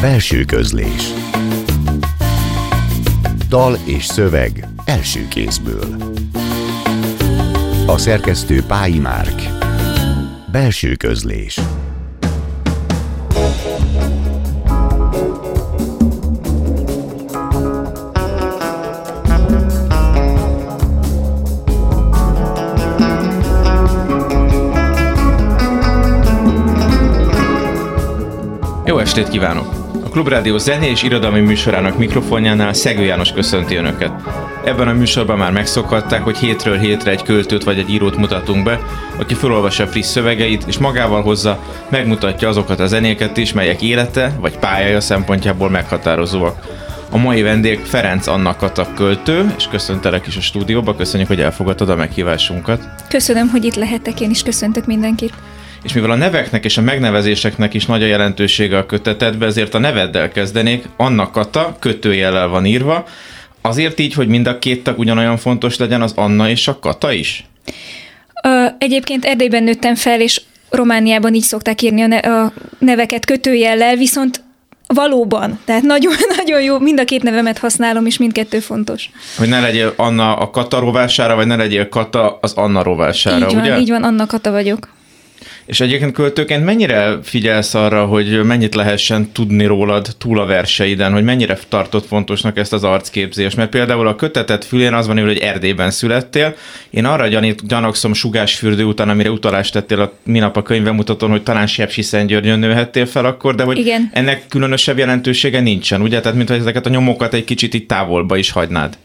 Belső közlés. Dal és szöveg első kézből. A szerkesztő Pályi Márk. Belső közlés. Jó estét kívánok! A Klubrádió zené és irodalmi műsorának mikrofonjánál Szegő János köszönti Önöket. Ebben a műsorban már megszokhatták, hogy hétről hétre egy költőt vagy egy írót mutatunk be, aki felolvassa friss szövegeit, és magával hozza, megmutatja azokat a zenéket is, melyek élete vagy pályája szempontjából meghatározóak. A mai vendég Ferenc Anna Katak költő, és köszöntelek is a stúdióba, köszönjük, hogy elfogadtad a meghívásunkat. Köszönöm, hogy itt lehetek, én is köszöntök mindenkit. És mivel a neveknek és a megnevezéseknek is nagy a jelentősége a kötetedbe, ezért a neveddel kezdenék. Anna Kata kötőjellel van írva, azért így, hogy mind a két tag ugyanolyan fontos legyen az Anna és a Kata is? Ö, egyébként Erdélyben nőttem fel, és Romániában így szokták írni a, ne- a neveket kötőjellel, viszont valóban, tehát nagyon, nagyon jó, mind a két nevemet használom, és mindkettő fontos. Hogy ne legyél Anna a Kata rovására, vagy ne legyél Kata az Anna rovására, így van, ugye? így van, Anna Kata vagyok. És egyébként költőként mennyire figyelsz arra, hogy mennyit lehessen tudni rólad túl a verseiden, hogy mennyire tartott fontosnak ezt az arcképzést? Mert például a kötetet fülén az van, írva, hogy Erdélyben születtél. Én arra gyanít, gyanakszom sugásfürdő után, amire utalást tettél a minap a könyvemutatón, hogy talán Sepsi Szentgyörgyön nőhettél fel akkor, de hogy Igen. ennek különösebb jelentősége nincsen, ugye? Tehát mintha ezeket a nyomokat egy kicsit itt távolba is hagynád.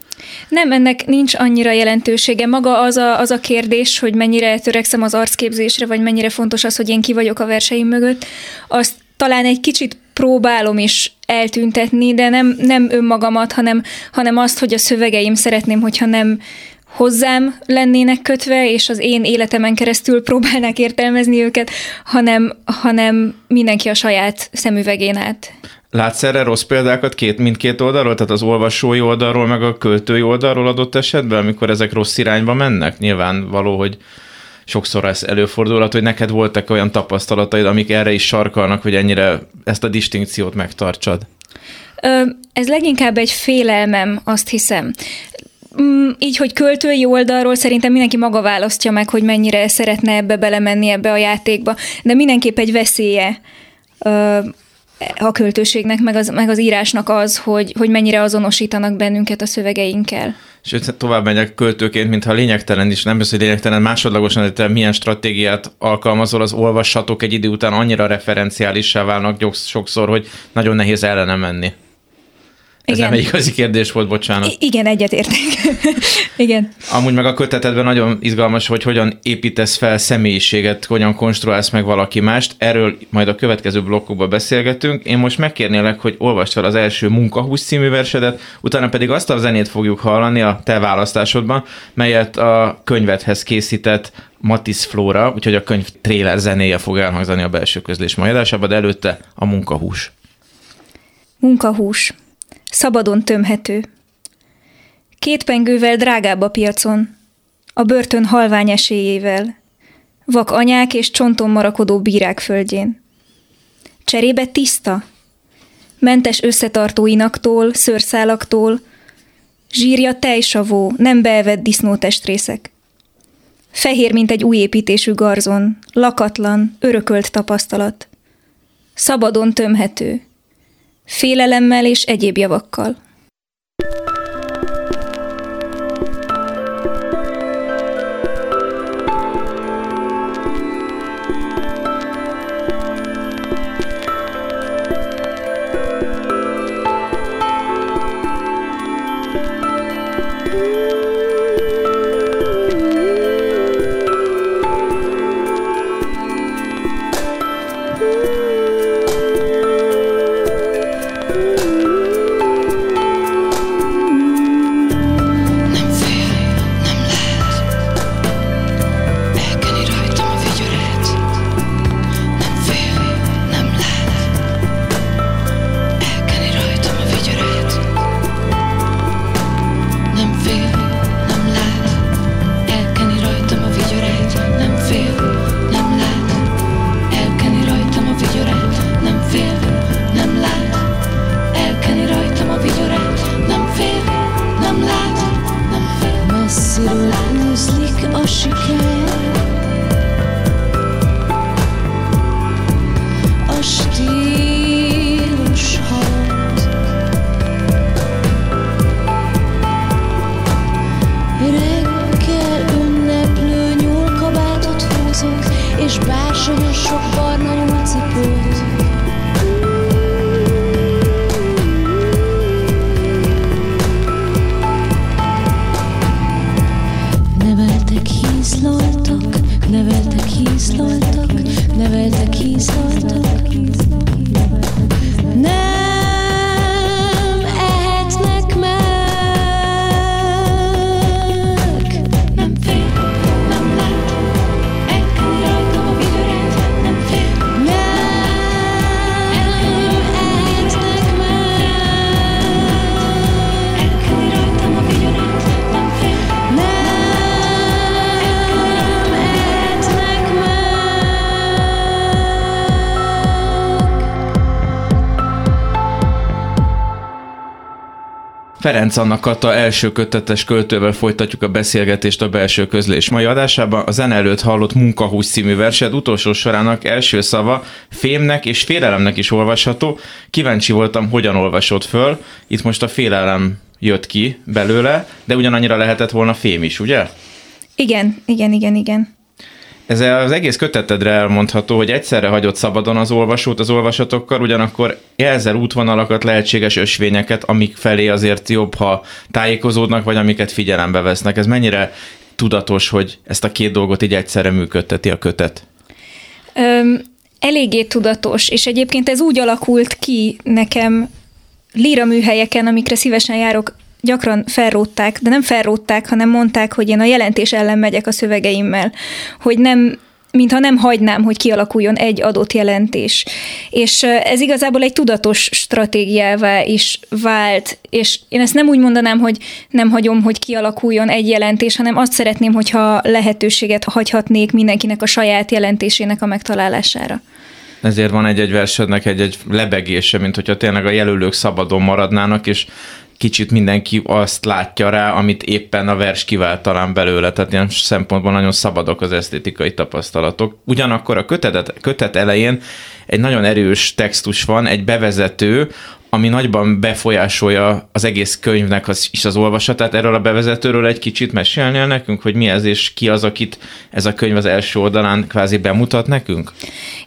Nem, ennek nincs annyira jelentősége. Maga az a, az a kérdés, hogy mennyire törekszem az arcképzésre, vagy mennyire fontos az, hogy én ki vagyok a verseim mögött, azt talán egy kicsit próbálom is eltüntetni, de nem, nem önmagamat, hanem, hanem azt, hogy a szövegeim szeretném, hogyha nem hozzám lennének kötve, és az én életemen keresztül próbálnák értelmezni őket, hanem, hanem mindenki a saját szemüvegén át. Látsz erre rossz példákat két, mindkét oldalról, tehát az olvasói oldalról, meg a költői oldalról adott esetben, amikor ezek rossz irányba mennek? Nyilván való, hogy sokszor ez előfordulhat, hogy neked voltak olyan tapasztalataid, amik erre is sarkalnak, hogy ennyire ezt a distinkciót megtartsad. Ez leginkább egy félelmem, azt hiszem. Mm, Így, hogy költői oldalról szerintem mindenki maga választja meg, hogy mennyire szeretne ebbe belemenni, ebbe a játékba, de mindenképp egy veszélye a költőségnek, meg az, meg az írásnak az, hogy, hogy mennyire azonosítanak bennünket a szövegeinkkel. Sőt, tovább megyek költőként, mintha lényegtelen is, nem biztos, hogy lényegtelen, másodlagosan, hogy te milyen stratégiát alkalmazol, az olvashatók egy idő után annyira referenciálissá válnak sokszor, hogy nagyon nehéz ellene menni. Ez Igen. nem egy igazi kérdés volt, bocsánat. I- igen, egyetértek. igen. Amúgy meg a kötetedben nagyon izgalmas, hogy hogyan építesz fel személyiséget, hogyan konstruálsz meg valaki mást. Erről majd a következő blokkokban beszélgetünk. Én most megkérnélek, hogy olvasd fel az első Munkahús című versedet, utána pedig azt a zenét fogjuk hallani a te választásodban, melyet a könyvedhez készített Matisz Flóra, úgyhogy a könyv tréler zenéje fog elhangzani a belső közlés mai adásában, de előtte a munkahús. Munkahús. Szabadon tömhető. Két pengővel drágább a piacon. A börtön halvány esélyével. Vak anyák és csonton marakodó bírák földjén. Cserébe tiszta. Mentes összetartóinaktól, szőrszálaktól. Zsírja tejsavó, nem beevett disznótestrészek. Fehér, mint egy új építésű garzon, lakatlan, örökölt tapasztalat. Szabadon tömhető félelemmel és egyéb javakkal. Ferenc Anna Kata első kötetes költővel folytatjuk a beszélgetést a belső közlés. Mai adásában a zene előtt hallott Munkahús című versed utolsó sorának első szava fémnek és félelemnek is olvasható. Kíváncsi voltam, hogyan olvasod föl. Itt most a félelem jött ki belőle, de ugyanannyira lehetett volna fém is, ugye? Igen, igen, igen, igen. Ez az egész kötetedre elmondható, hogy egyszerre hagyott szabadon az olvasót az olvasatokkal, ugyanakkor jelzel útvonalakat, lehetséges ösvényeket, amik felé azért jobb, ha tájékozódnak, vagy amiket figyelembe vesznek. Ez mennyire tudatos, hogy ezt a két dolgot így egyszerre működteti a kötet? Öm, eléggé tudatos, és egyébként ez úgy alakult ki nekem líra műhelyeken, amikre szívesen járok, gyakran felrótták, de nem felrótták, hanem mondták, hogy én a jelentés ellen megyek a szövegeimmel, hogy nem mintha nem hagynám, hogy kialakuljon egy adott jelentés. És ez igazából egy tudatos stratégiává is vált, és én ezt nem úgy mondanám, hogy nem hagyom, hogy kialakuljon egy jelentés, hanem azt szeretném, hogyha lehetőséget hagyhatnék mindenkinek a saját jelentésének a megtalálására. Ezért van egy-egy versednek egy-egy lebegése, mint hogyha tényleg a jelölők szabadon maradnának, és kicsit mindenki azt látja rá, amit éppen a vers kivált talán belőle, tehát ilyen szempontból nagyon szabadok az esztétikai tapasztalatok. Ugyanakkor a kötet, kötet elején egy nagyon erős textus van, egy bevezető, ami nagyban befolyásolja az egész könyvnek az, is az olvasatát. Erről a bevezetőről egy kicsit mesélnél nekünk, hogy mi ez, és ki az, akit ez a könyv az első oldalán kvázi bemutat nekünk?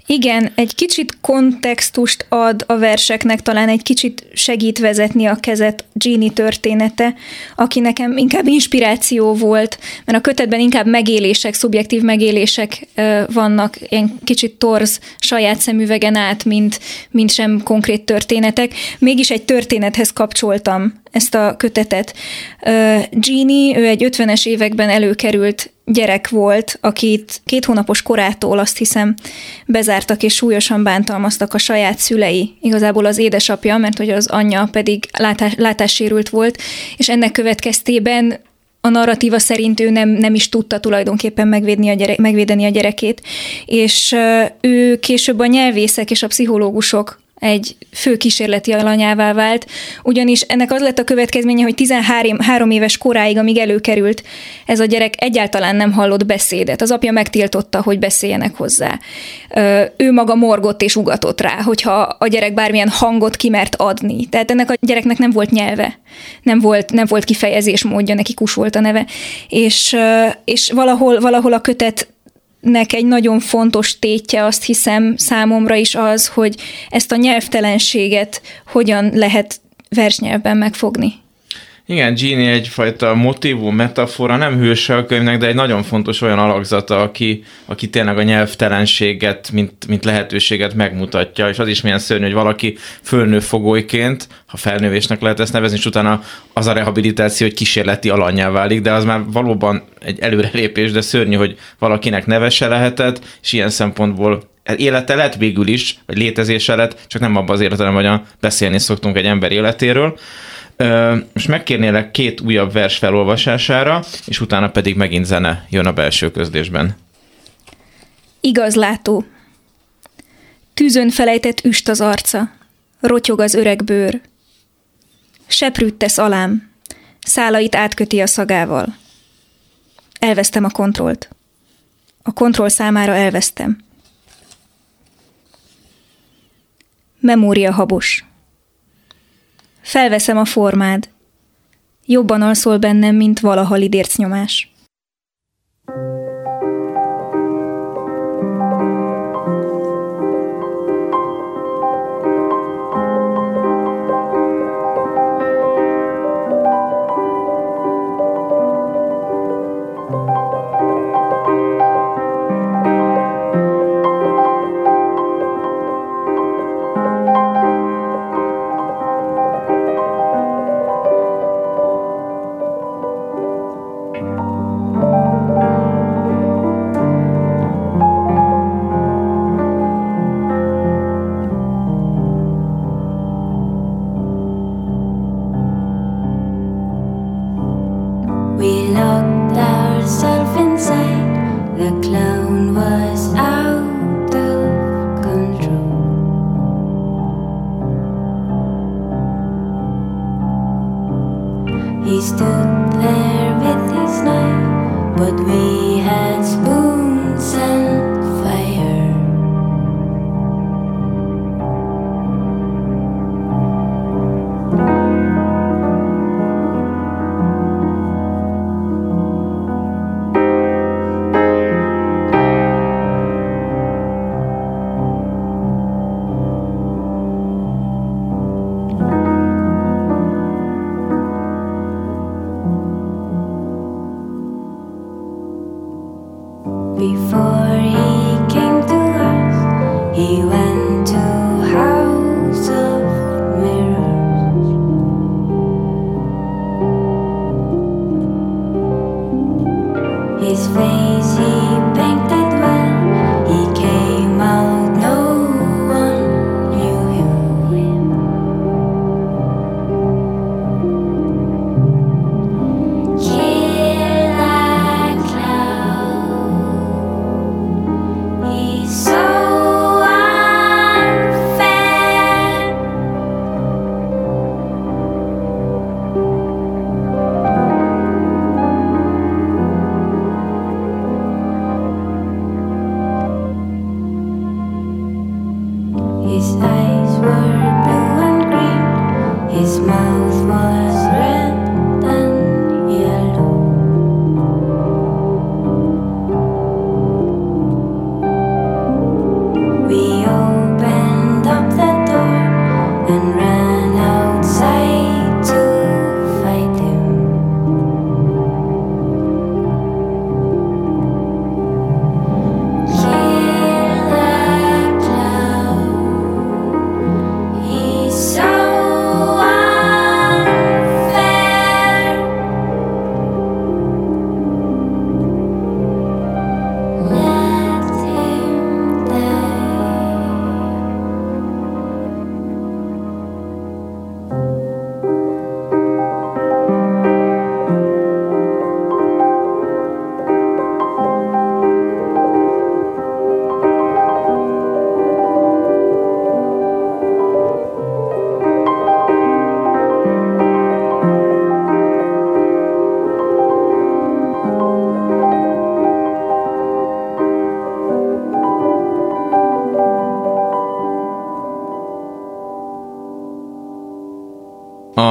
Igen, egy kicsit kontextust ad a verseknek, talán egy kicsit segít vezetni a kezet Gini története, aki nekem inkább inspiráció volt, mert a kötetben inkább megélések, szubjektív megélések vannak, ilyen kicsit torz saját szemüvegen át, mint, mint sem konkrét történetek. Mégis egy történethez kapcsoltam ezt a kötetet. Genie, ő egy 50-es években előkerült gyerek volt, akit két hónapos korától azt hiszem bezártak és súlyosan bántalmaztak a saját szülei, igazából az édesapja, mert hogy az anyja pedig látás, látássérült volt, és ennek következtében a narratíva szerint ő nem, nem is tudta tulajdonképpen megvédni a gyere, megvédeni a gyerekét, és ő később a nyelvészek és a pszichológusok egy fő kísérleti alanyává vált, ugyanis ennek az lett a következménye, hogy 13 három éves koráig, amíg előkerült, ez a gyerek egyáltalán nem hallott beszédet. Az apja megtiltotta, hogy beszéljenek hozzá. Ő maga morgott és ugatott rá, hogyha a gyerek bármilyen hangot kimert adni. Tehát ennek a gyereknek nem volt nyelve, nem volt, nem volt kifejezés módja, neki kus volt a neve. És, és valahol, valahol a kötet nek egy nagyon fontos tétje azt hiszem számomra is az, hogy ezt a nyelvtelenséget hogyan lehet versnyelvben megfogni. Igen, Genie egyfajta motivum, metafora, nem hőse a könyvnek, de egy nagyon fontos olyan alakzata, aki, aki tényleg a nyelvtelenséget, mint, mint lehetőséget megmutatja, és az is milyen szörnyű, hogy valaki fölnő fogolyként, ha felnővésnek lehet ezt nevezni, és utána az a rehabilitáció, hogy kísérleti alanyá válik, de az már valóban egy előrelépés, de szörnyű, hogy valakinek nevese lehetett, és ilyen szempontból élete lett végül is, vagy létezése lett, csak nem abban az értelemben, hogy beszélni szoktunk egy ember életéről. Most megkérnélek két újabb vers felolvasására, és utána pedig megint zene jön a belső közlésben. Igazlátó. Tűzön felejtett üst az arca, rotyog az öreg bőr. Seprűt tesz alám, szálait átköti a szagával. Elvesztem a kontrollt. A kontroll számára elvesztem. Memória habos. Felveszem a formád. Jobban alszol bennem, mint valaha lidérc nyomás.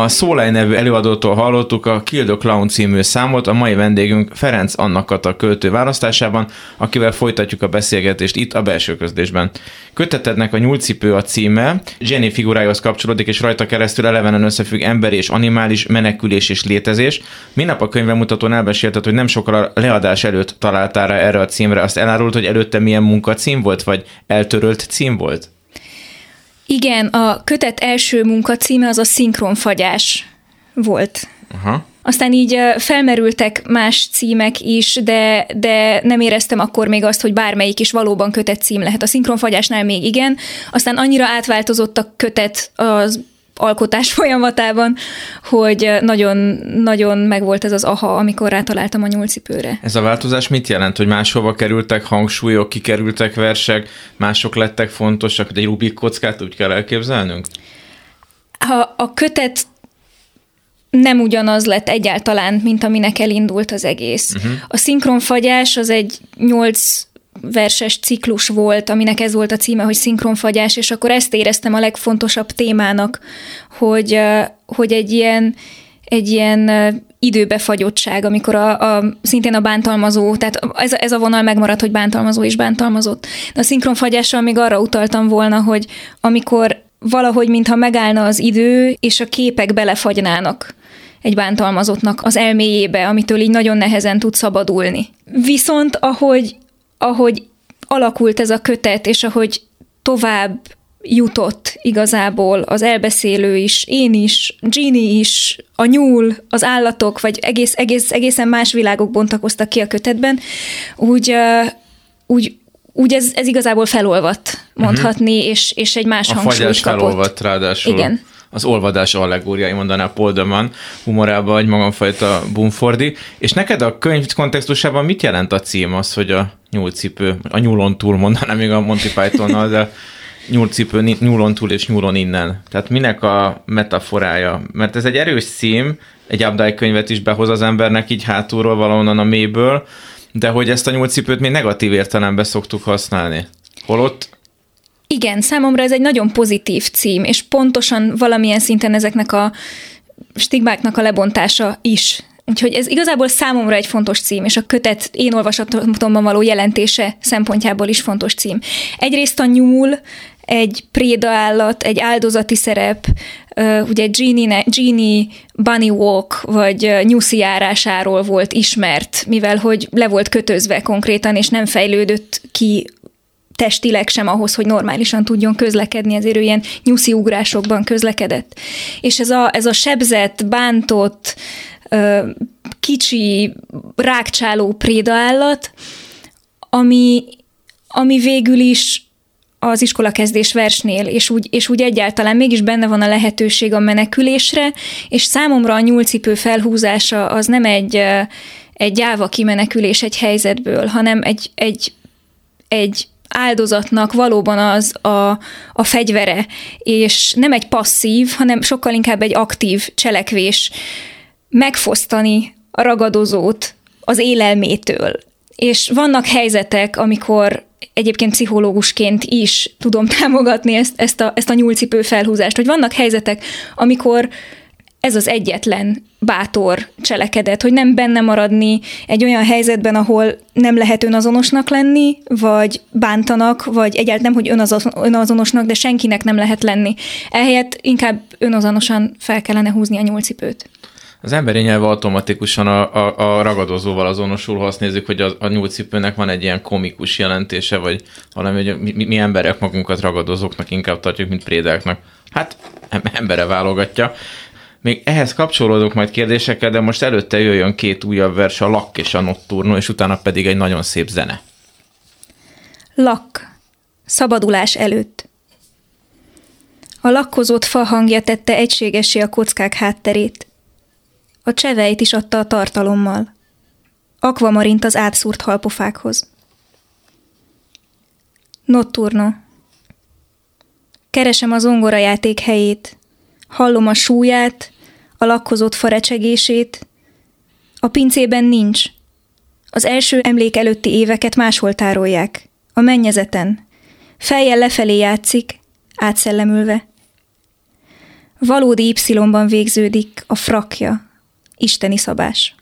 A Szólaj nevű előadótól hallottuk a Kill the Clown című számot, a mai vendégünk Ferenc Annakata költő választásában, akivel folytatjuk a beszélgetést itt a belső közlésben. Kötetednek a Nyúlcipő a címe, Jenny figurájához kapcsolódik, és rajta keresztül elevenen összefügg emberi és animális, menekülés és létezés. Minap a könyvemutatón elbesélted, hogy nem sokkal a leadás előtt találtál rá erre a címre. Azt elárult, hogy előtte milyen munkacím volt, vagy eltörölt cím volt? Igen, a kötet első munka címe az a szinkronfagyás volt. Aha. Aztán így felmerültek más címek is, de, de nem éreztem akkor még azt, hogy bármelyik is valóban kötet cím lehet. A szinkronfagyásnál még igen, aztán annyira átváltozott a kötet az alkotás folyamatában, hogy nagyon, nagyon megvolt ez az aha, amikor rátaláltam a nyúlcipőre. Ez a változás mit jelent, hogy máshova kerültek hangsúlyok, kikerültek versek, mások lettek fontosak, de egy Rubik kockát úgy kell elképzelnünk? Ha a kötet nem ugyanaz lett egyáltalán, mint aminek elindult az egész. Uh-huh. A szinkronfagyás az egy nyolc verses ciklus volt, aminek ez volt a címe, hogy szinkronfagyás, és akkor ezt éreztem a legfontosabb témának, hogy, hogy egy ilyen, egy ilyen időbefagyottság, amikor a, a, szintén a bántalmazó, tehát ez, ez a vonal megmaradt, hogy bántalmazó és bántalmazott. De a szinkronfagyással még arra utaltam volna, hogy amikor valahogy mintha megállna az idő, és a képek belefagynának egy bántalmazottnak az elméjébe, amitől így nagyon nehezen tud szabadulni. Viszont ahogy, ahogy alakult ez a kötet, és ahogy tovább jutott igazából az elbeszélő is, én is, Ginny is, a nyúl, az állatok, vagy egész, egész, egészen más világok bontakoztak ki a kötetben, úgy, úgy, úgy ez, ez igazából felolvadt, mondhatni, uh-huh. és, és egy más A hangsúlyt kapott. felolvadt ráadásul. Igen. Az olvadás allegóriái, mondaná Paul de Man humorában egy magamfajta Bumfordi. És neked a könyv kontextusában mit jelent a cím az, hogy a nyúlcipő, a nyúlon túl mondanám még a Monty Pythonnal, de nyúlcipő, nyúlon túl és nyúlon innen. Tehát minek a metaforája? Mert ez egy erős cím, egy Abdai könyvet is behoz az embernek így hátulról valahonnan a mélyből, de hogy ezt a nyúlcipőt mi negatív értelemben szoktuk használni. Holott Igen, számomra ez egy nagyon pozitív cím, és pontosan valamilyen szinten ezeknek a stigmáknak a lebontása is. Úgyhogy ez igazából számomra egy fontos cím, és a kötet én olvasatomban való jelentése szempontjából is fontos cím. Egyrészt a nyúl, egy préda állat, egy áldozati szerep, ugye Genie, Genie Bunny Walk, vagy nyuszi járásáról volt ismert, mivel hogy le volt kötözve konkrétan, és nem fejlődött ki testileg sem ahhoz, hogy normálisan tudjon közlekedni, ezért ő ilyen nyuszi ugrásokban közlekedett. És ez a, ez a sebzett, bántott, kicsi, rákcsáló prédaállat, ami, ami végül is az iskolakezdés versnél, és úgy, és úgy egyáltalán mégis benne van a lehetőség a menekülésre, és számomra a nyúlcipő felhúzása az nem egy, egy gyáva kimenekülés egy helyzetből, hanem egy, egy, egy áldozatnak valóban az a, a fegyvere, és nem egy passzív, hanem sokkal inkább egy aktív cselekvés megfosztani a ragadozót az élelmétől. És vannak helyzetek, amikor egyébként pszichológusként is tudom támogatni ezt, ezt, a, ezt a nyúlcipő felhúzást, hogy vannak helyzetek, amikor ez az egyetlen bátor cselekedet, hogy nem benne maradni egy olyan helyzetben, ahol nem lehet önazonosnak lenni, vagy bántanak, vagy egyáltalán nem, hogy önazonosnak, de senkinek nem lehet lenni. Ehelyett inkább önazonosan fel kellene húzni a nyúlcipőt. Az emberi nyelv automatikusan a, a, a ragadozóval azonosul, ha azt nézzük, hogy a, a nyúlcipőnek van egy ilyen komikus jelentése, vagy valami, hogy mi, mi emberek magunkat ragadozóknak inkább tartjuk, mint prédáknak. Hát embere válogatja. Még ehhez kapcsolódok majd kérdésekkel, de most előtte jöjjön két újabb vers, a Lakk és a Notturno, és utána pedig egy nagyon szép zene. Lakk. Szabadulás előtt. A lakkozott fa hangja tette egységessé a kockák hátterét. A cseveit is adta a tartalommal. Akvamarint az átszúrt halpofákhoz. Notturno. Keresem a zongorajáték helyét. Hallom a súlyát, a lakkozott farecsegését. A pincében nincs. Az első emlék előtti éveket máshol tárolják. A mennyezeten. Fejjel lefelé játszik, átszellemülve. Valódi Y-ban végződik a frakja, isteni szabás.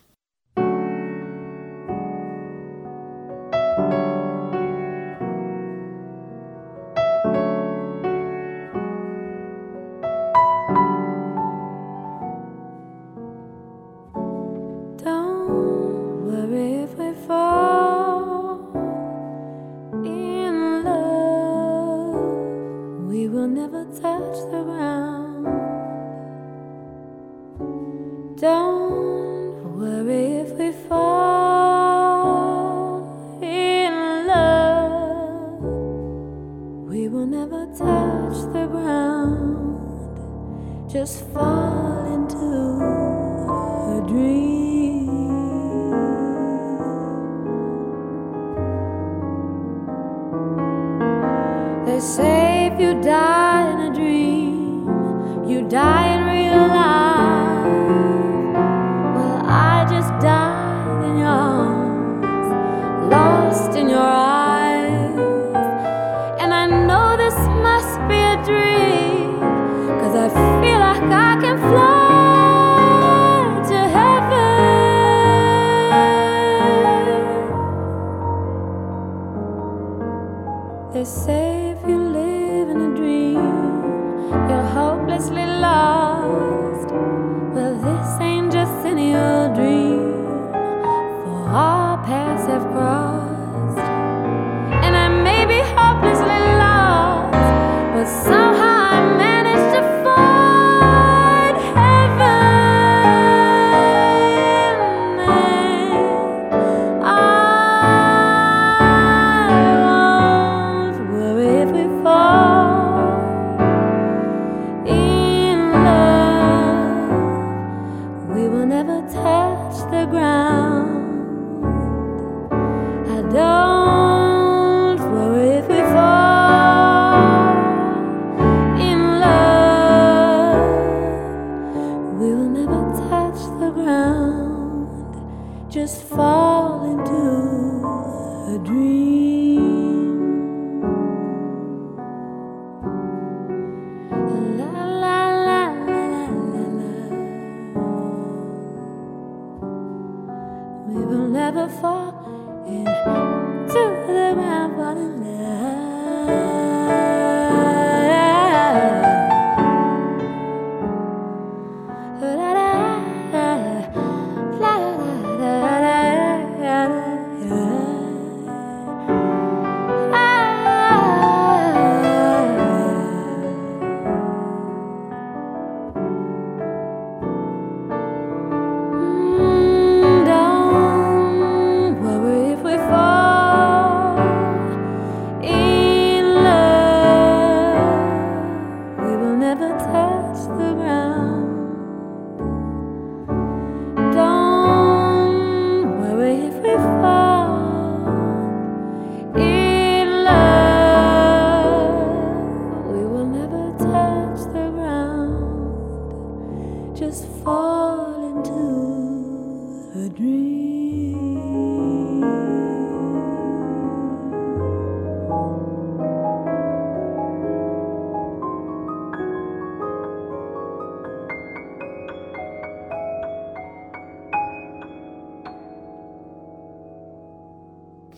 Just fall We will never touch the ground. Just fall into a dream.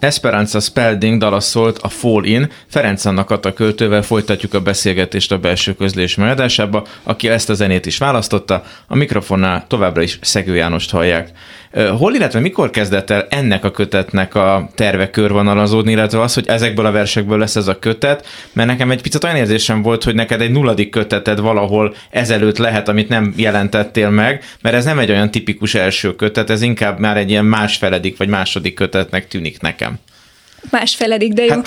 Esperanza Spelding dala szólt a Fall In. Ferenc Annak a költővel folytatjuk a beszélgetést a belső közlés megadásába, aki ezt a zenét is választotta. A mikrofonnál továbbra is Szegő Jánost hallják. Hol, illetve mikor kezdett el ennek a kötetnek a terve körvonalazódni, illetve az, hogy ezekből a versekből lesz ez a kötet, mert nekem egy picit olyan érzésem volt, hogy neked egy nulladik köteted valahol ezelőtt lehet, amit nem jelentettél meg, mert ez nem egy olyan tipikus első kötet, ez inkább már egy ilyen másfeledik vagy második kötetnek tűnik nekem másfeledik, de jó. Hát,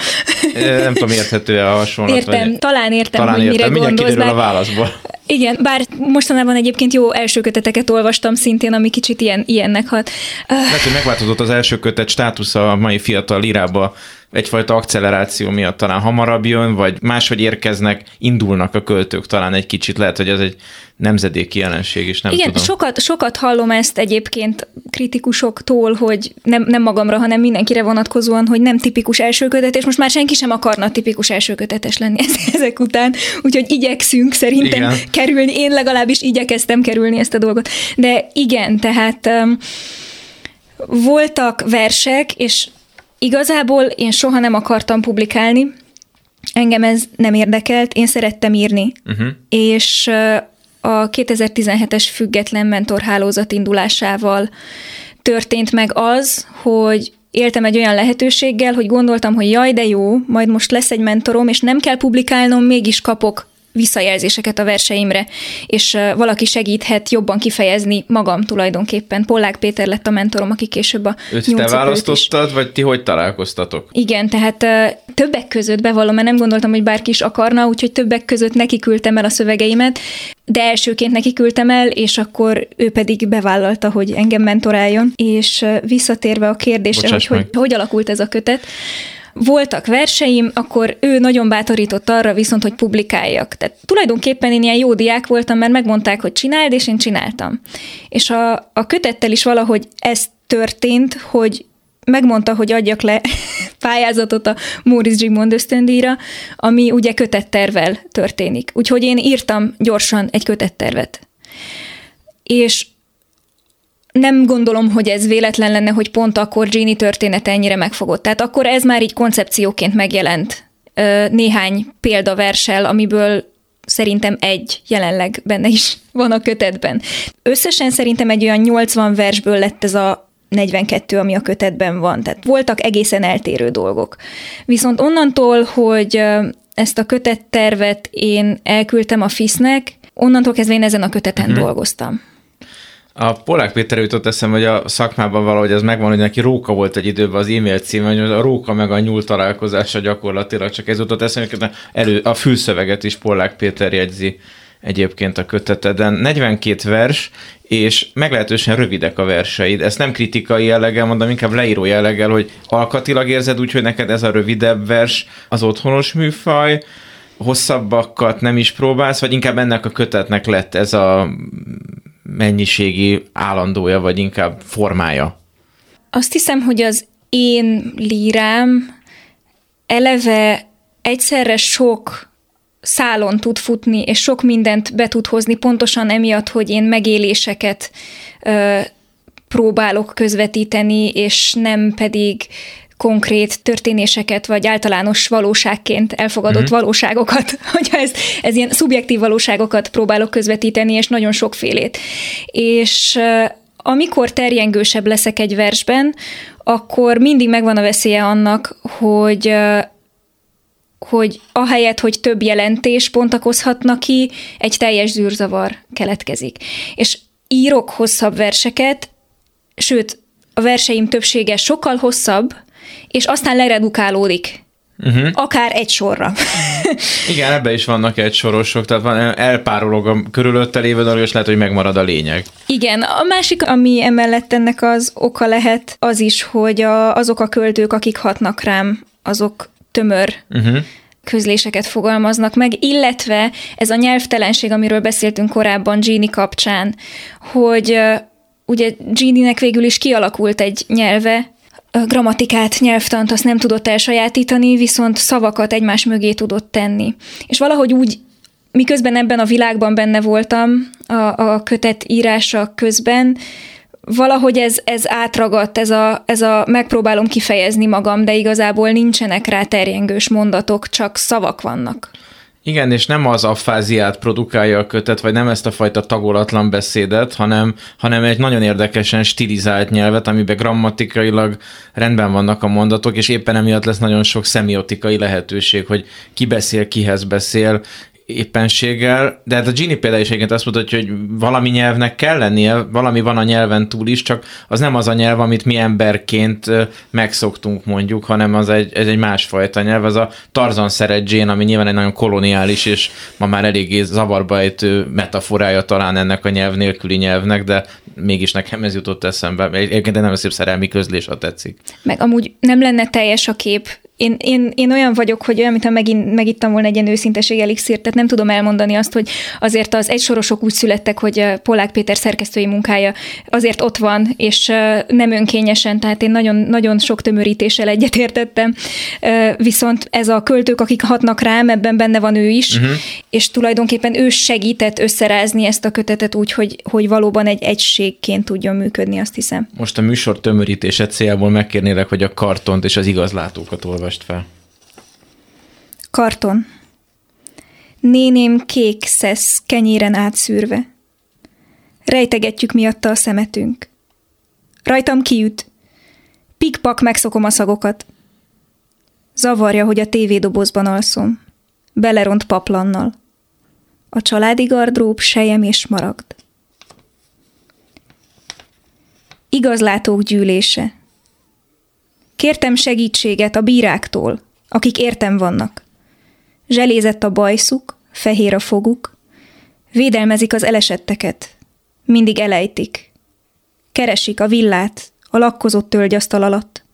nem tudom, érthető-e a hasonlat? Értem, vagy... talán értem, talán hogy értem. mire gondolsz. Bár... a válaszból. Igen, bár mostanában egyébként jó első köteteket olvastam szintén, ami kicsit ilyen, ilyennek hat. Lehet, hogy megváltozott az első kötet státusza a mai fiatal irába egyfajta akceleráció miatt talán hamarabb jön, vagy máshogy érkeznek, indulnak a költők talán egy kicsit, lehet, hogy ez egy nemzedéki jelenség is, nem Igen, tudom. Sokat, sokat hallom ezt egyébként kritikusoktól, hogy nem, nem magamra, hanem mindenkire vonatkozóan, hogy nem tipikus elsőkötet, és most már senki sem akarna tipikus elsőkötetes lenni ezek után, úgyhogy igyekszünk szerintem igen. kerülni, én legalábbis igyekeztem kerülni ezt a dolgot. De igen, tehát um, voltak versek, és Igazából én soha nem akartam publikálni, engem ez nem érdekelt, én szerettem írni, uh-huh. és a 2017-es független mentorhálózat indulásával történt meg az, hogy éltem egy olyan lehetőséggel, hogy gondoltam, hogy jaj, de jó, majd most lesz egy mentorom, és nem kell publikálnom, mégis kapok visszajelzéseket a verseimre, és valaki segíthet jobban kifejezni magam tulajdonképpen. Pollák Péter lett a mentorom, aki később a Őt te választottad, is. vagy ti hogy találkoztatok? Igen, tehát többek között bevallom, mert nem gondoltam, hogy bárki is akarna, úgyhogy többek között neki küldtem el a szövegeimet, de elsőként neki küldtem el, és akkor ő pedig bevállalta, hogy engem mentoráljon. És visszatérve a kérdésre, Bocsáss hogy, hogy hogy alakult ez a kötet, voltak verseim, akkor ő nagyon bátorított arra viszont, hogy publikáljak. Tehát tulajdonképpen én ilyen jó diák voltam, mert megmondták, hogy csináld, és én csináltam. És a, a kötettel is valahogy ez történt, hogy megmondta, hogy adjak le pályázatot a Maurice Gimond ösztöndíjra, ami ugye kötettervel történik. Úgyhogy én írtam gyorsan egy kötettervet. És nem gondolom, hogy ez véletlen lenne, hogy pont akkor Gini története ennyire megfogott. Tehát akkor ez már így koncepcióként megjelent néhány példaversel, amiből szerintem egy jelenleg benne is van a kötetben. Összesen szerintem egy olyan 80 versből lett ez a 42, ami a kötetben van. Tehát voltak egészen eltérő dolgok. Viszont onnantól, hogy ezt a kötettervet én elküldtem a FISZ-nek, onnantól kezdve én ezen a köteten uh-huh. dolgoztam. A Polák Péter jutott eszem, hogy a szakmában valahogy ez megvan, hogy neki Róka volt egy időben az e-mail cím, hogy a Róka meg a nyúl találkozása gyakorlatilag csak ez jutott eszem, hogy elő, a fülszöveget is Polák Péter jegyzi egyébként a köteteden. 42 vers, és meglehetősen rövidek a verseid. Ezt nem kritikai jelleggel mondom, inkább leíró jelleggel, hogy alkatilag érzed úgy, hogy neked ez a rövidebb vers az otthonos műfaj, hosszabbakat nem is próbálsz, vagy inkább ennek a kötetnek lett ez a mennyiségi állandója, vagy inkább formája? Azt hiszem, hogy az én lírám eleve egyszerre sok szálon tud futni, és sok mindent be tud hozni, pontosan emiatt, hogy én megéléseket ö, próbálok közvetíteni, és nem pedig konkrét történéseket, vagy általános valóságként elfogadott uh-huh. valóságokat, hogyha ez, ez ilyen szubjektív valóságokat próbálok közvetíteni, és nagyon sokfélét. És amikor terjengősebb leszek egy versben, akkor mindig megvan a veszélye annak, hogy hogy ahelyett, hogy több jelentés pontakozhatna ki, egy teljes zűrzavar keletkezik. És írok hosszabb verseket, sőt, a verseim többsége sokkal hosszabb, és aztán leredukálódik. Uh-huh. Akár egy sorra. Igen, ebbe is vannak egy sorosok, tehát van, elpárolog a körülötte lévő dolog, és lehet, hogy megmarad a lényeg. Igen, a másik, ami emellett ennek az oka lehet, az is, hogy a, azok a költők, akik hatnak rám, azok tömör uh-huh közléseket fogalmaznak meg, illetve ez a nyelvtelenség, amiről beszéltünk korábban Gini kapcsán, hogy ugye Gini-nek végül is kialakult egy nyelve, grammatikát, nyelvtant azt nem tudott elsajátítani, viszont szavakat egymás mögé tudott tenni. És valahogy úgy, miközben ebben a világban benne voltam a, a kötet írása közben, valahogy ez, ez átragadt, ez a, ez a megpróbálom kifejezni magam, de igazából nincsenek rá terjengős mondatok, csak szavak vannak. Igen, és nem az affáziát produkálja a kötet, vagy nem ezt a fajta tagolatlan beszédet, hanem, hanem egy nagyon érdekesen stilizált nyelvet, amiben grammatikailag rendben vannak a mondatok, és éppen emiatt lesz nagyon sok szemiotikai lehetőség, hogy ki beszél, kihez beszél, éppenséggel, de hát a Gini például is azt mutatja, hogy valami nyelvnek kell lennie, valami van a nyelven túl is, csak az nem az a nyelv, amit mi emberként megszoktunk mondjuk, hanem az egy, ez egy másfajta nyelv, az a Tarzan szeret ami nyilván egy nagyon koloniális, és ma már eléggé zavarba ejtő metaforája talán ennek a nyelv nélküli nyelvnek, de mégis nekem ez jutott eszembe. Egyébként nem szép szerelmi közlés, ha tetszik. Meg amúgy nem lenne teljes a kép én, én, én olyan vagyok, hogy olyan, mintha megint, megittam volna egy ilyen őszinteség elixírt, tehát nem tudom elmondani azt, hogy azért az egysorosok úgy születtek, hogy Polák Péter szerkesztői munkája azért ott van, és nem önkényesen, tehát én nagyon, nagyon sok tömörítéssel egyetértettem, viszont ez a költők, akik hatnak rám, ebben benne van ő is, uh-huh. és tulajdonképpen ő segített összerázni ezt a kötetet úgy, hogy, hogy valóban egy egységként tudjon működni, azt hiszem. Most a műsor tömörítése célból megkérnélek, hogy a kartont és az igazlátókat olvas olvast fel. Karton. Néném kék szesz kenyéren átszűrve. Rejtegetjük miatta a szemetünk. Rajtam kiüt. Pikpak megszokom a szagokat. Zavarja, hogy a tévédobozban alszom. Beleront paplannal. A családi gardrób sejem és maragd. Igazlátók gyűlése. Kértem segítséget a bíráktól, akik értem vannak. Zselézett a bajszuk, fehér a foguk, védelmezik az elesetteket, mindig elejtik. Keresik a villát, a lakkozott tölgyasztal alatt.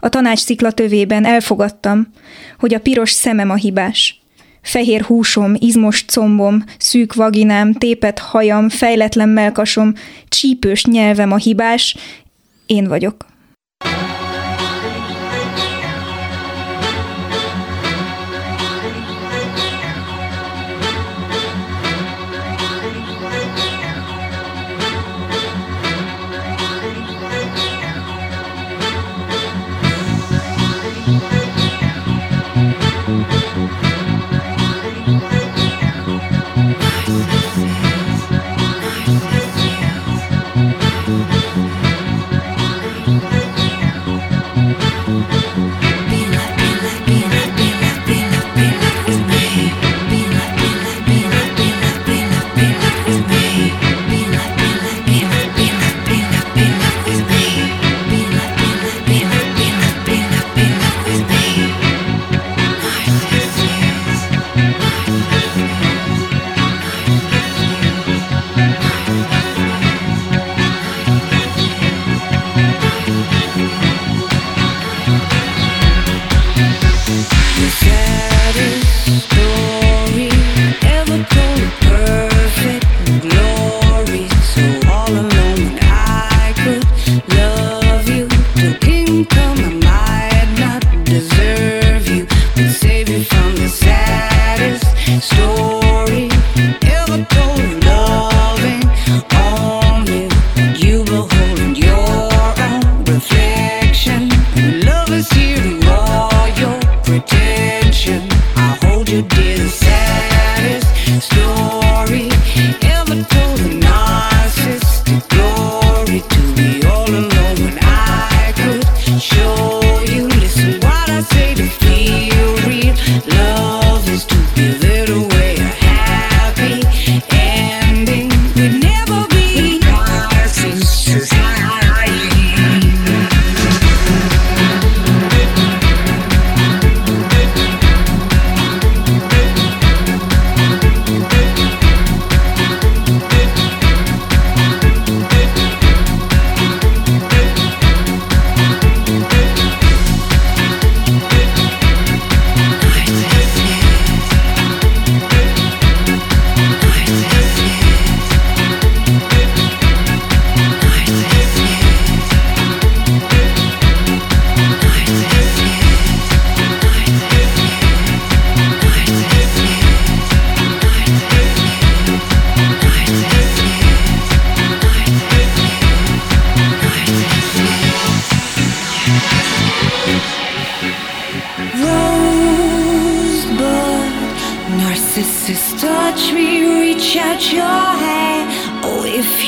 A tanács szikla tövében elfogadtam, hogy a piros szemem a hibás. Fehér húsom, izmos combom, szűk vaginám, tépet hajam, fejletlen melkasom, csípős nyelvem a hibás, én vagyok.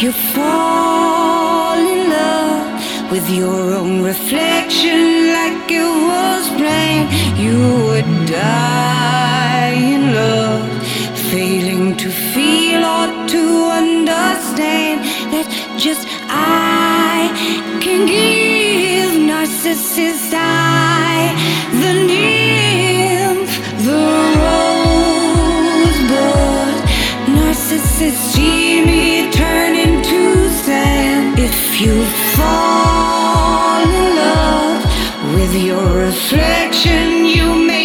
You fall in love with your own reflection like it was plain, you would die in love, failing to feel or to understand that just I can give Narcissus I, the nymph, the rosebud. Narcissus, see me turn into sand. If you fall in love with your reflection, you may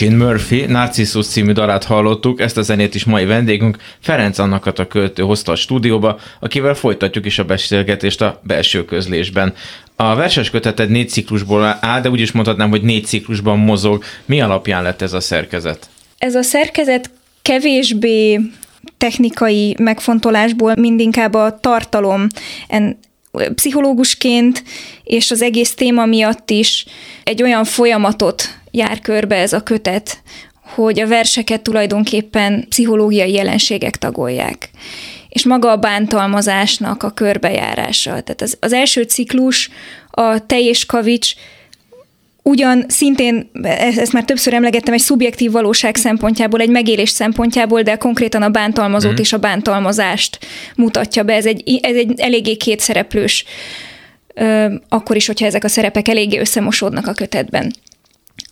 Roisin Murphy Narcissus című dalát hallottuk, ezt a zenét is mai vendégünk Ferenc Annakat a költő hozta a stúdióba, akivel folytatjuk is a beszélgetést a belső közlésben. A verses köteted négy ciklusból áll, de úgy is mondhatnám, hogy négy ciklusban mozog. Mi alapján lett ez a szerkezet? Ez a szerkezet kevésbé technikai megfontolásból mindinkább a tartalom en, pszichológusként és az egész téma miatt is egy olyan folyamatot jár körbe ez a kötet, hogy a verseket tulajdonképpen pszichológiai jelenségek tagolják. És maga a bántalmazásnak a körbejárása. Tehát az, az első ciklus, a Te és Kavics, ugyan szintén, ezt már többször emlegettem, egy szubjektív valóság szempontjából, egy megélés szempontjából, de konkrétan a bántalmazót mm. és a bántalmazást mutatja be. Ez egy, ez egy eléggé kétszereplős, akkor is, hogyha ezek a szerepek eléggé összemosódnak a kötetben.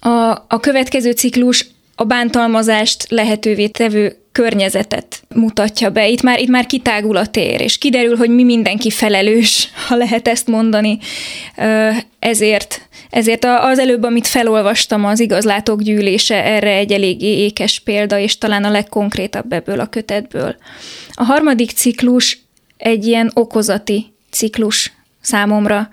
A, a következő ciklus a bántalmazást lehetővé tevő környezetet mutatja be. Itt már, itt már kitágul a tér, és kiderül, hogy mi mindenki felelős, ha lehet ezt mondani. Ezért, ezért az előbb, amit felolvastam, az igazlátók gyűlése erre egy elég ékes példa, és talán a legkonkrétabb ebből a kötetből. A harmadik ciklus egy ilyen okozati ciklus számomra,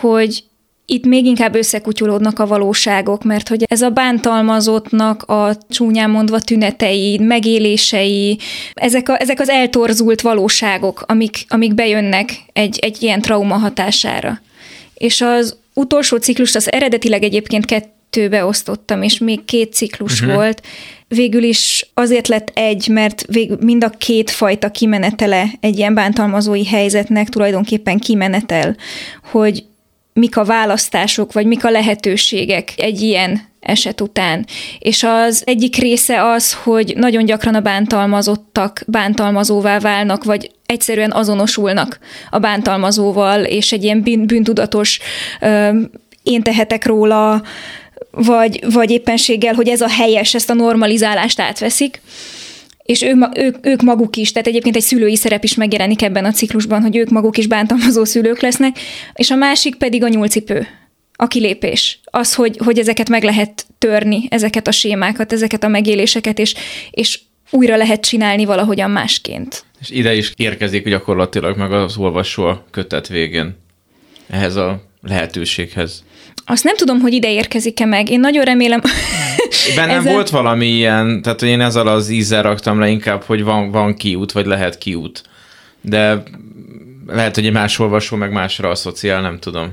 hogy itt még inkább összekutyulódnak a valóságok, mert hogy ez a bántalmazottnak a csúnyán mondva tünetei, megélései, ezek, a, ezek az eltorzult valóságok, amik, amik bejönnek egy, egy ilyen trauma hatására. És az utolsó ciklust, az eredetileg egyébként kettőbe osztottam, és még két ciklus uh-huh. volt. Végül is azért lett egy, mert végül mind a két fajta kimenetele egy ilyen bántalmazói helyzetnek tulajdonképpen kimenetel, hogy mik a választások, vagy mik a lehetőségek egy ilyen eset után. És az egyik része az, hogy nagyon gyakran a bántalmazottak bántalmazóvá válnak, vagy egyszerűen azonosulnak a bántalmazóval, és egy ilyen bűntudatos én tehetek róla, vagy, vagy éppenséggel, hogy ez a helyes, ezt a normalizálást átveszik és ő, ők, ők maguk is, tehát egyébként egy szülői szerep is megjelenik ebben a ciklusban, hogy ők maguk is bántalmazó szülők lesznek, és a másik pedig a nyúlcipő, a kilépés. Az, hogy, hogy ezeket meg lehet törni, ezeket a sémákat, ezeket a megéléseket, és, és újra lehet csinálni valahogyan másként. És ide is érkezik gyakorlatilag meg az olvasó a kötet végén ehhez a lehetőséghez. Azt nem tudom, hogy ide érkezik-e meg. Én nagyon remélem... Bennem ezzel... volt valami ilyen, tehát én ezzel az ízzel raktam le inkább, hogy van, van kiút, vagy lehet kiút. De lehet, hogy egy más olvasó meg másra asszociál, nem tudom.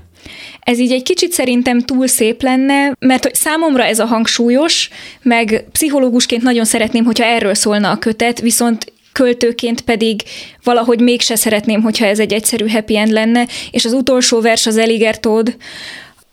Ez így egy kicsit szerintem túl szép lenne, mert hogy számomra ez a hangsúlyos, meg pszichológusként nagyon szeretném, hogyha erről szólna a kötet, viszont költőként pedig valahogy mégse szeretném, hogyha ez egy egyszerű happy end lenne, és az utolsó vers az Eligertód,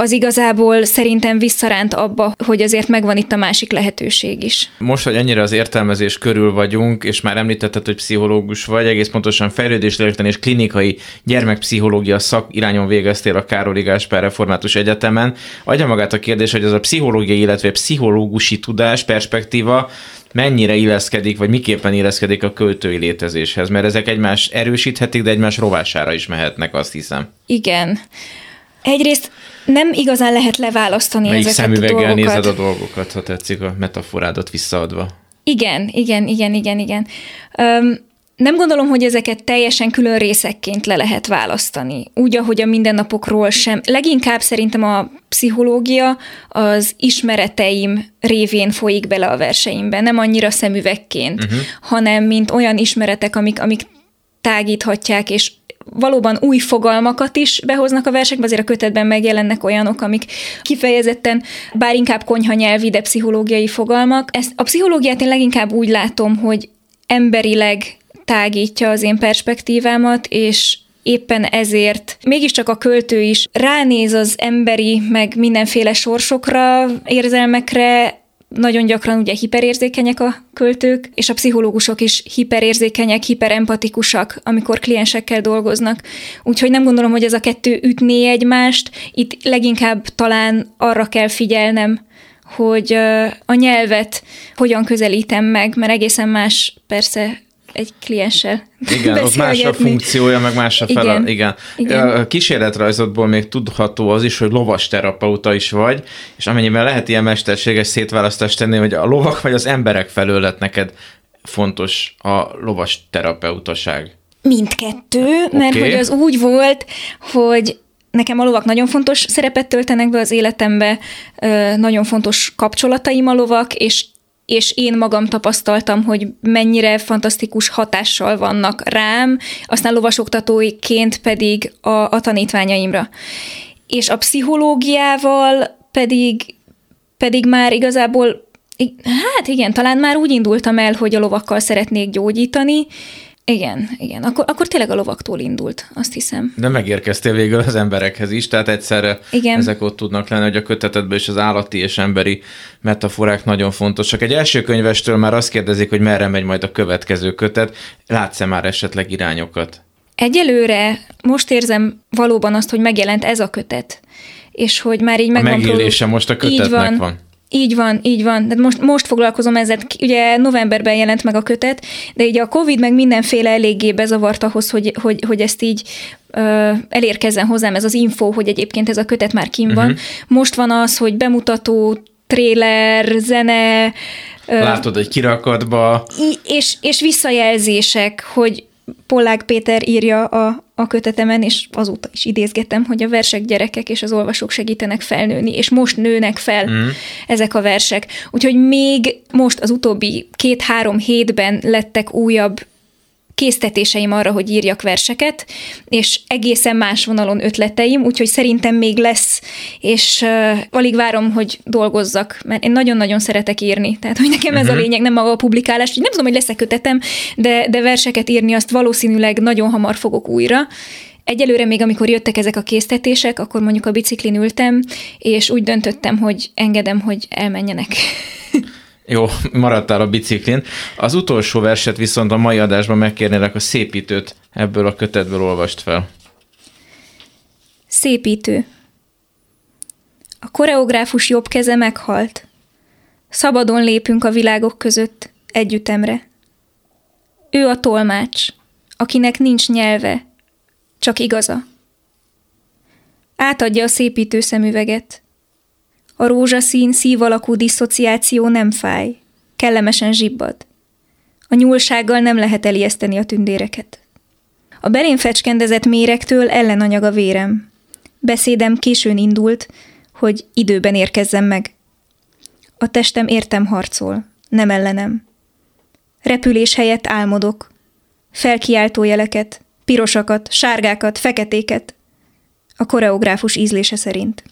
az igazából szerintem visszaránt abba, hogy azért megvan itt a másik lehetőség is. Most, hogy ennyire az értelmezés körül vagyunk, és már említetted, hogy pszichológus vagy, egész pontosan fejlődéslélektan és klinikai gyermekpszichológia szakirányon végeztél a Károli Gáspár Református Egyetemen. Adja magát a kérdés, hogy ez a pszichológiai, illetve pszichológusi tudás, perspektíva mennyire illeszkedik, vagy miképpen illeszkedik a költői létezéshez, mert ezek egymás erősíthetik, de egymás rovására is mehetnek, azt hiszem. Igen. Egyrészt nem igazán lehet leválasztani Melyik ezeket a dolgokat. nézed a dolgokat, ha tetszik a metaforádat visszaadva? Igen, igen, igen, igen, igen. Öm, nem gondolom, hogy ezeket teljesen külön részekként le lehet választani. Úgy, ahogy a mindennapokról sem. Leginkább szerintem a pszichológia az ismereteim révén folyik bele a verseimbe. Nem annyira szemüvegként, uh-huh. hanem mint olyan ismeretek, amik, amik tágíthatják, és valóban új fogalmakat is behoznak a versekbe, azért a kötetben megjelennek olyanok, amik kifejezetten, bár inkább konyha nyelvi, de pszichológiai fogalmak. Ezt a pszichológiát én leginkább úgy látom, hogy emberileg tágítja az én perspektívámat, és éppen ezért mégiscsak a költő is ránéz az emberi, meg mindenféle sorsokra, érzelmekre, nagyon gyakran ugye hiperérzékenyek a költők, és a pszichológusok is hiperérzékenyek, hiperempatikusak, amikor kliensekkel dolgoznak. Úgyhogy nem gondolom, hogy ez a kettő ütné egymást. Itt leginkább talán arra kell figyelnem, hogy a nyelvet hogyan közelítem meg, mert egészen más persze egy klienssel Igen, ott más a funkciója, meg más a feladat. Igen. Igen. Igen. A kísérletrajzodból még tudható az is, hogy lovas terapeuta is vagy, és amennyiben lehet ilyen mesterséges szétválasztást tenni, hogy a lovak vagy az emberek felől lett neked fontos a lovas terapeutaság. Mindkettő, mert Oké. hogy az úgy volt, hogy nekem a lovak nagyon fontos szerepet töltenek be az életembe, nagyon fontos kapcsolataim a lovak, és és én magam tapasztaltam, hogy mennyire fantasztikus hatással vannak rám, aztán lovasoktatóiként pedig a, a tanítványaimra. És a pszichológiával pedig, pedig már igazából, hát igen, talán már úgy indultam el, hogy a lovakkal szeretnék gyógyítani, igen, igen. Akkor, akkor tényleg a lovaktól indult, azt hiszem. De megérkeztél végül az emberekhez is, tehát egyszerre Igen. ezek ott tudnak lenni, hogy a kötetetben is az állati és emberi metaforák nagyon fontosak. Egy első könyvestől már azt kérdezik, hogy merre megy majd a következő kötet. Látsz-e már esetleg irányokat? Egyelőre most érzem valóban azt, hogy megjelent ez a kötet, és hogy már így A megvan... megélése most a Így kötetnek van. van. Így van, így van. De most, most foglalkozom ezzel. Ugye novemberben jelent meg a kötet, de így a Covid meg mindenféle eléggé bezavart ahhoz, hogy, hogy, hogy ezt így ö, elérkezzen hozzám ez az info, hogy egyébként ez a kötet már kim van. Mhm. Most van az, hogy bemutató, tréler, zene, Látod egy kirakatba, és, és visszajelzések, hogy Pollák Péter írja a, a kötetemen, és azóta is idézgetem, hogy a versek gyerekek és az olvasók segítenek felnőni, és most nőnek fel mm. ezek a versek. Úgyhogy még most az utóbbi két-három hétben lettek újabb késztetéseim arra, hogy írjak verseket, és egészen más vonalon ötleteim, úgyhogy szerintem még lesz, és uh, alig várom, hogy dolgozzak, mert én nagyon-nagyon szeretek írni, tehát hogy nekem ez Mhm. a lényeg, nem maga a publikálás, nem tudom, hogy lesz-e kötetem, de, de verseket írni azt valószínűleg nagyon hamar fogok újra, Egyelőre még, amikor jöttek ezek a késztetések, akkor mondjuk a biciklin ültem, és úgy döntöttem, hogy engedem, hogy elmenjenek. Jó, maradtál a biciklin. Az utolsó verset viszont a mai adásban megkérnélek a szépítőt ebből a kötetből olvast fel. Szépítő. A koreográfus jobb keze meghalt. Szabadon lépünk a világok között, együttemre. Ő a tolmács, akinek nincs nyelve, csak igaza. Átadja a szépítő szemüveget. A rózsaszín, szív alakú diszociáció nem fáj, kellemesen zsibbad. A nyúlsággal nem lehet elijeszteni a tündéreket. A belén fecskendezett méregtől ellenanyag a vérem. Beszédem későn indult, hogy időben érkezzem meg. A testem értem harcol, nem ellenem. Repülés helyett álmodok. Felkiáltó jeleket, pirosakat, sárgákat, feketéket, a koreográfus ízlése szerint.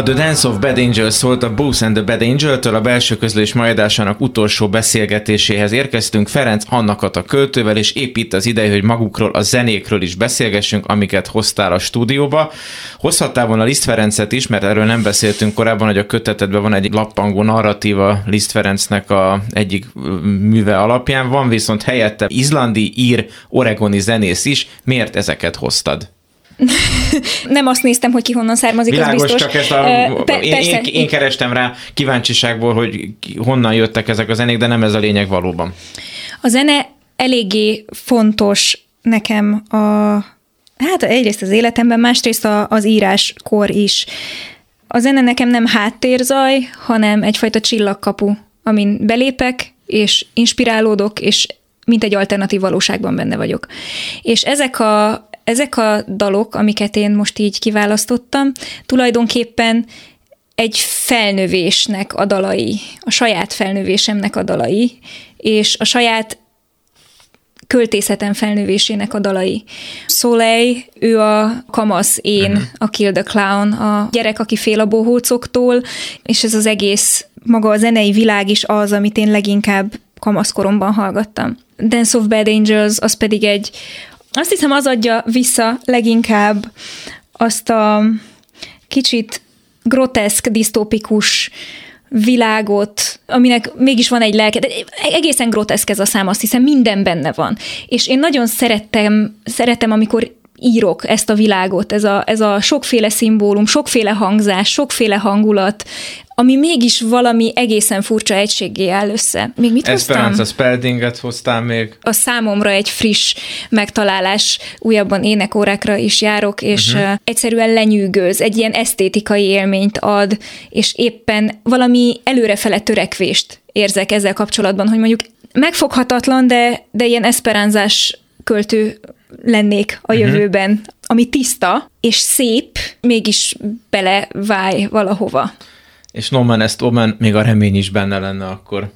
A The Dance of Bad Angels szólt a Booth and the Bad Angel-től a belső közlés majdásának utolsó beszélgetéséhez érkeztünk Ferenc Annakat a költővel, és épp itt az ideje, hogy magukról, a zenékről is beszélgessünk, amiket hoztál a stúdióba. Hozhattál volna Liszt Ferencet is, mert erről nem beszéltünk korábban, hogy a kötetetben van egy lappangó narratíva Liszt Ferencnek a egyik műve alapján, van viszont helyette izlandi, ír, oregoni zenész is. Miért ezeket hoztad? Nem azt néztem, hogy ki honnan származik, Világos, az biztos. csak ezt a, Pe- én, én, én kerestem rá kíváncsiságból, hogy honnan jöttek ezek a zenék, de nem ez a lényeg valóban. A zene eléggé fontos nekem a, hát egyrészt az életemben, másrészt a, az íráskor is. A zene nekem nem háttérzaj, hanem egyfajta csillagkapu, amin belépek, és inspirálódok, és mint egy alternatív valóságban benne vagyok. És ezek a, ezek a dalok, amiket én most így kiválasztottam, tulajdonképpen egy felnövésnek a dalai, a saját felnövésemnek a dalai, és a saját költészetem felnővésének a dalai. Soleil, ő a kamasz, én, uh-huh. a Kill the Clown, a gyerek, aki fél a bohócoktól, és ez az egész, maga a zenei világ is az, amit én leginkább kamaszkoromban hallgattam. Dance of Bad Angels, az pedig egy, azt hiszem az adja vissza leginkább azt a kicsit groteszk, disztópikus világot, aminek mégis van egy lelke, de egészen groteszk ez a szám, azt hiszem minden benne van. És én nagyon szerettem, szeretem, amikor írok ezt a világot, ez a, ez a sokféle szimbólum, sokféle hangzás, sokféle hangulat, ami mégis valami egészen furcsa egységgé áll össze. Még mit Esperanza hoztam? Speldinget hoztál még. A számomra egy friss megtalálás, újabban énekórákra is járok, és uh-huh. egyszerűen lenyűgöz, egy ilyen esztétikai élményt ad, és éppen valami előrefele törekvést érzek ezzel kapcsolatban, hogy mondjuk megfoghatatlan, de, de ilyen esperánzás költő lennék a uh-huh. jövőben, ami tiszta és szép, mégis beleváj valahova. És No Man Est Omen, még a remény is benne lenne akkor.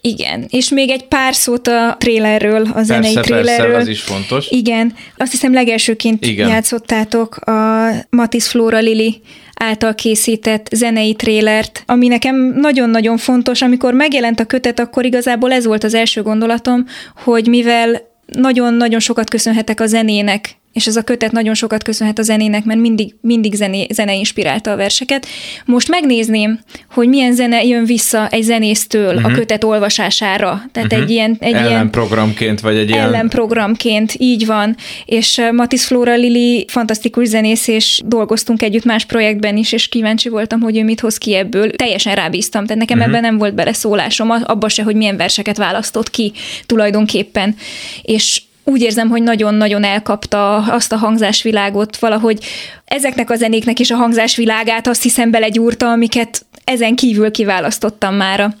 Igen, és még egy pár szót a trailerről, a zenei persze, trailerről. Persze, az is fontos. Igen, azt hiszem legelsőként Igen. játszottátok a Matis Flora Lili által készített zenei trélert, ami nekem nagyon-nagyon fontos. Amikor megjelent a kötet, akkor igazából ez volt az első gondolatom, hogy mivel nagyon-nagyon sokat köszönhetek a zenének, és ez a kötet nagyon sokat köszönhet a zenének, mert mindig, mindig zené, zene inspirálta a verseket. Most megnézném, hogy milyen zene jön vissza egy zenésztől uh-huh. a mhm. kötet olvasására. Tehát uh-huh. egy ilyen... Egy ellenprogramként, vagy egy ilyen... Ellenprogramként, így van. És Matis Flora Lili fantasztikus zenész, és dolgoztunk együtt más projektben is, és kíváncsi voltam, hogy ő mit hoz ki ebből. Teljesen rábíztam, tehát nekem uh-huh. ebben nem volt beleszólásom, abba se, hogy milyen verseket választott ki tulajdonképpen. És úgy érzem, hogy nagyon-nagyon elkapta azt a hangzásvilágot, valahogy ezeknek a zenéknek is a hangzásvilágát azt hiszem belegyúrta, amiket ezen kívül kiválasztottam mára.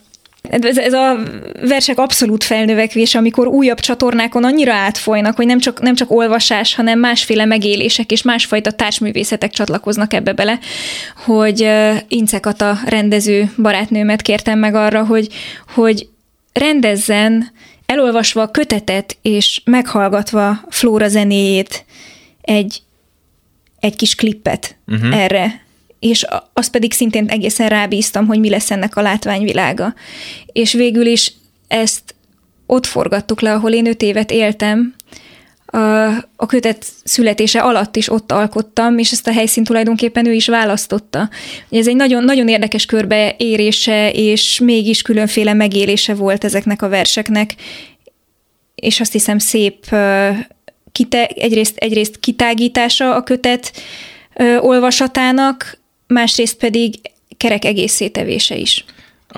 Ez, ez a versek abszolút felnövekvés, amikor újabb csatornákon annyira átfolynak, hogy nem csak, nem csak olvasás, hanem másféle megélések és másfajta társművészetek csatlakoznak ebbe bele, hogy Incek a rendező barátnőmet kértem meg arra, hogy, hogy rendezzen elolvasva a kötetet és meghallgatva Flóra zenéjét egy, egy kis klippet uh-huh. erre, és azt pedig szintén egészen rábíztam, hogy mi lesz ennek a látványvilága. És végül is ezt ott forgattuk le, ahol én öt évet éltem, a kötet születése alatt is ott alkottam, és ezt a helyszínt tulajdonképpen ő is választotta. Ez egy nagyon, nagyon érdekes körbeérése, és mégis különféle megélése volt ezeknek a verseknek, és azt hiszem szép kite, egyrészt, egyrészt kitágítása a kötet olvasatának, másrészt pedig kerek egészétevése is.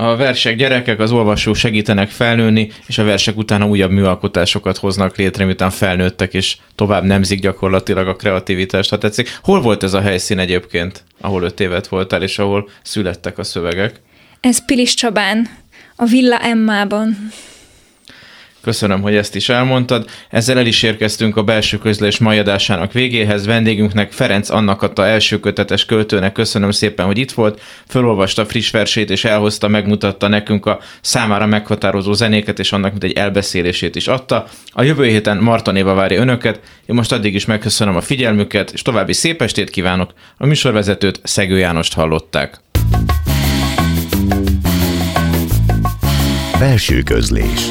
A versek gyerekek, az olvasók segítenek felnőni, és a versek utána újabb műalkotásokat hoznak létre, miután felnőttek, és tovább nemzik gyakorlatilag a kreativitást, ha tetszik. Hol volt ez a helyszín egyébként, ahol öt évet voltál, és ahol születtek a szövegek? Ez Pilis Csabán, a Villa Emmában. Köszönöm, hogy ezt is elmondtad. Ezzel el is érkeztünk a belső közlés mai adásának végéhez. Vendégünknek Ferenc Annak adta első kötetes költőnek köszönöm szépen, hogy itt volt. Fölolvasta friss versét és elhozta, megmutatta nekünk a számára meghatározó zenéket, és annak mint egy elbeszélését is adta. A jövő héten Marta Néva várja önöket. Én most addig is megköszönöm a figyelmüket, és további szép estét kívánok. A műsorvezetőt Szegő Jánost hallották. Belső közlés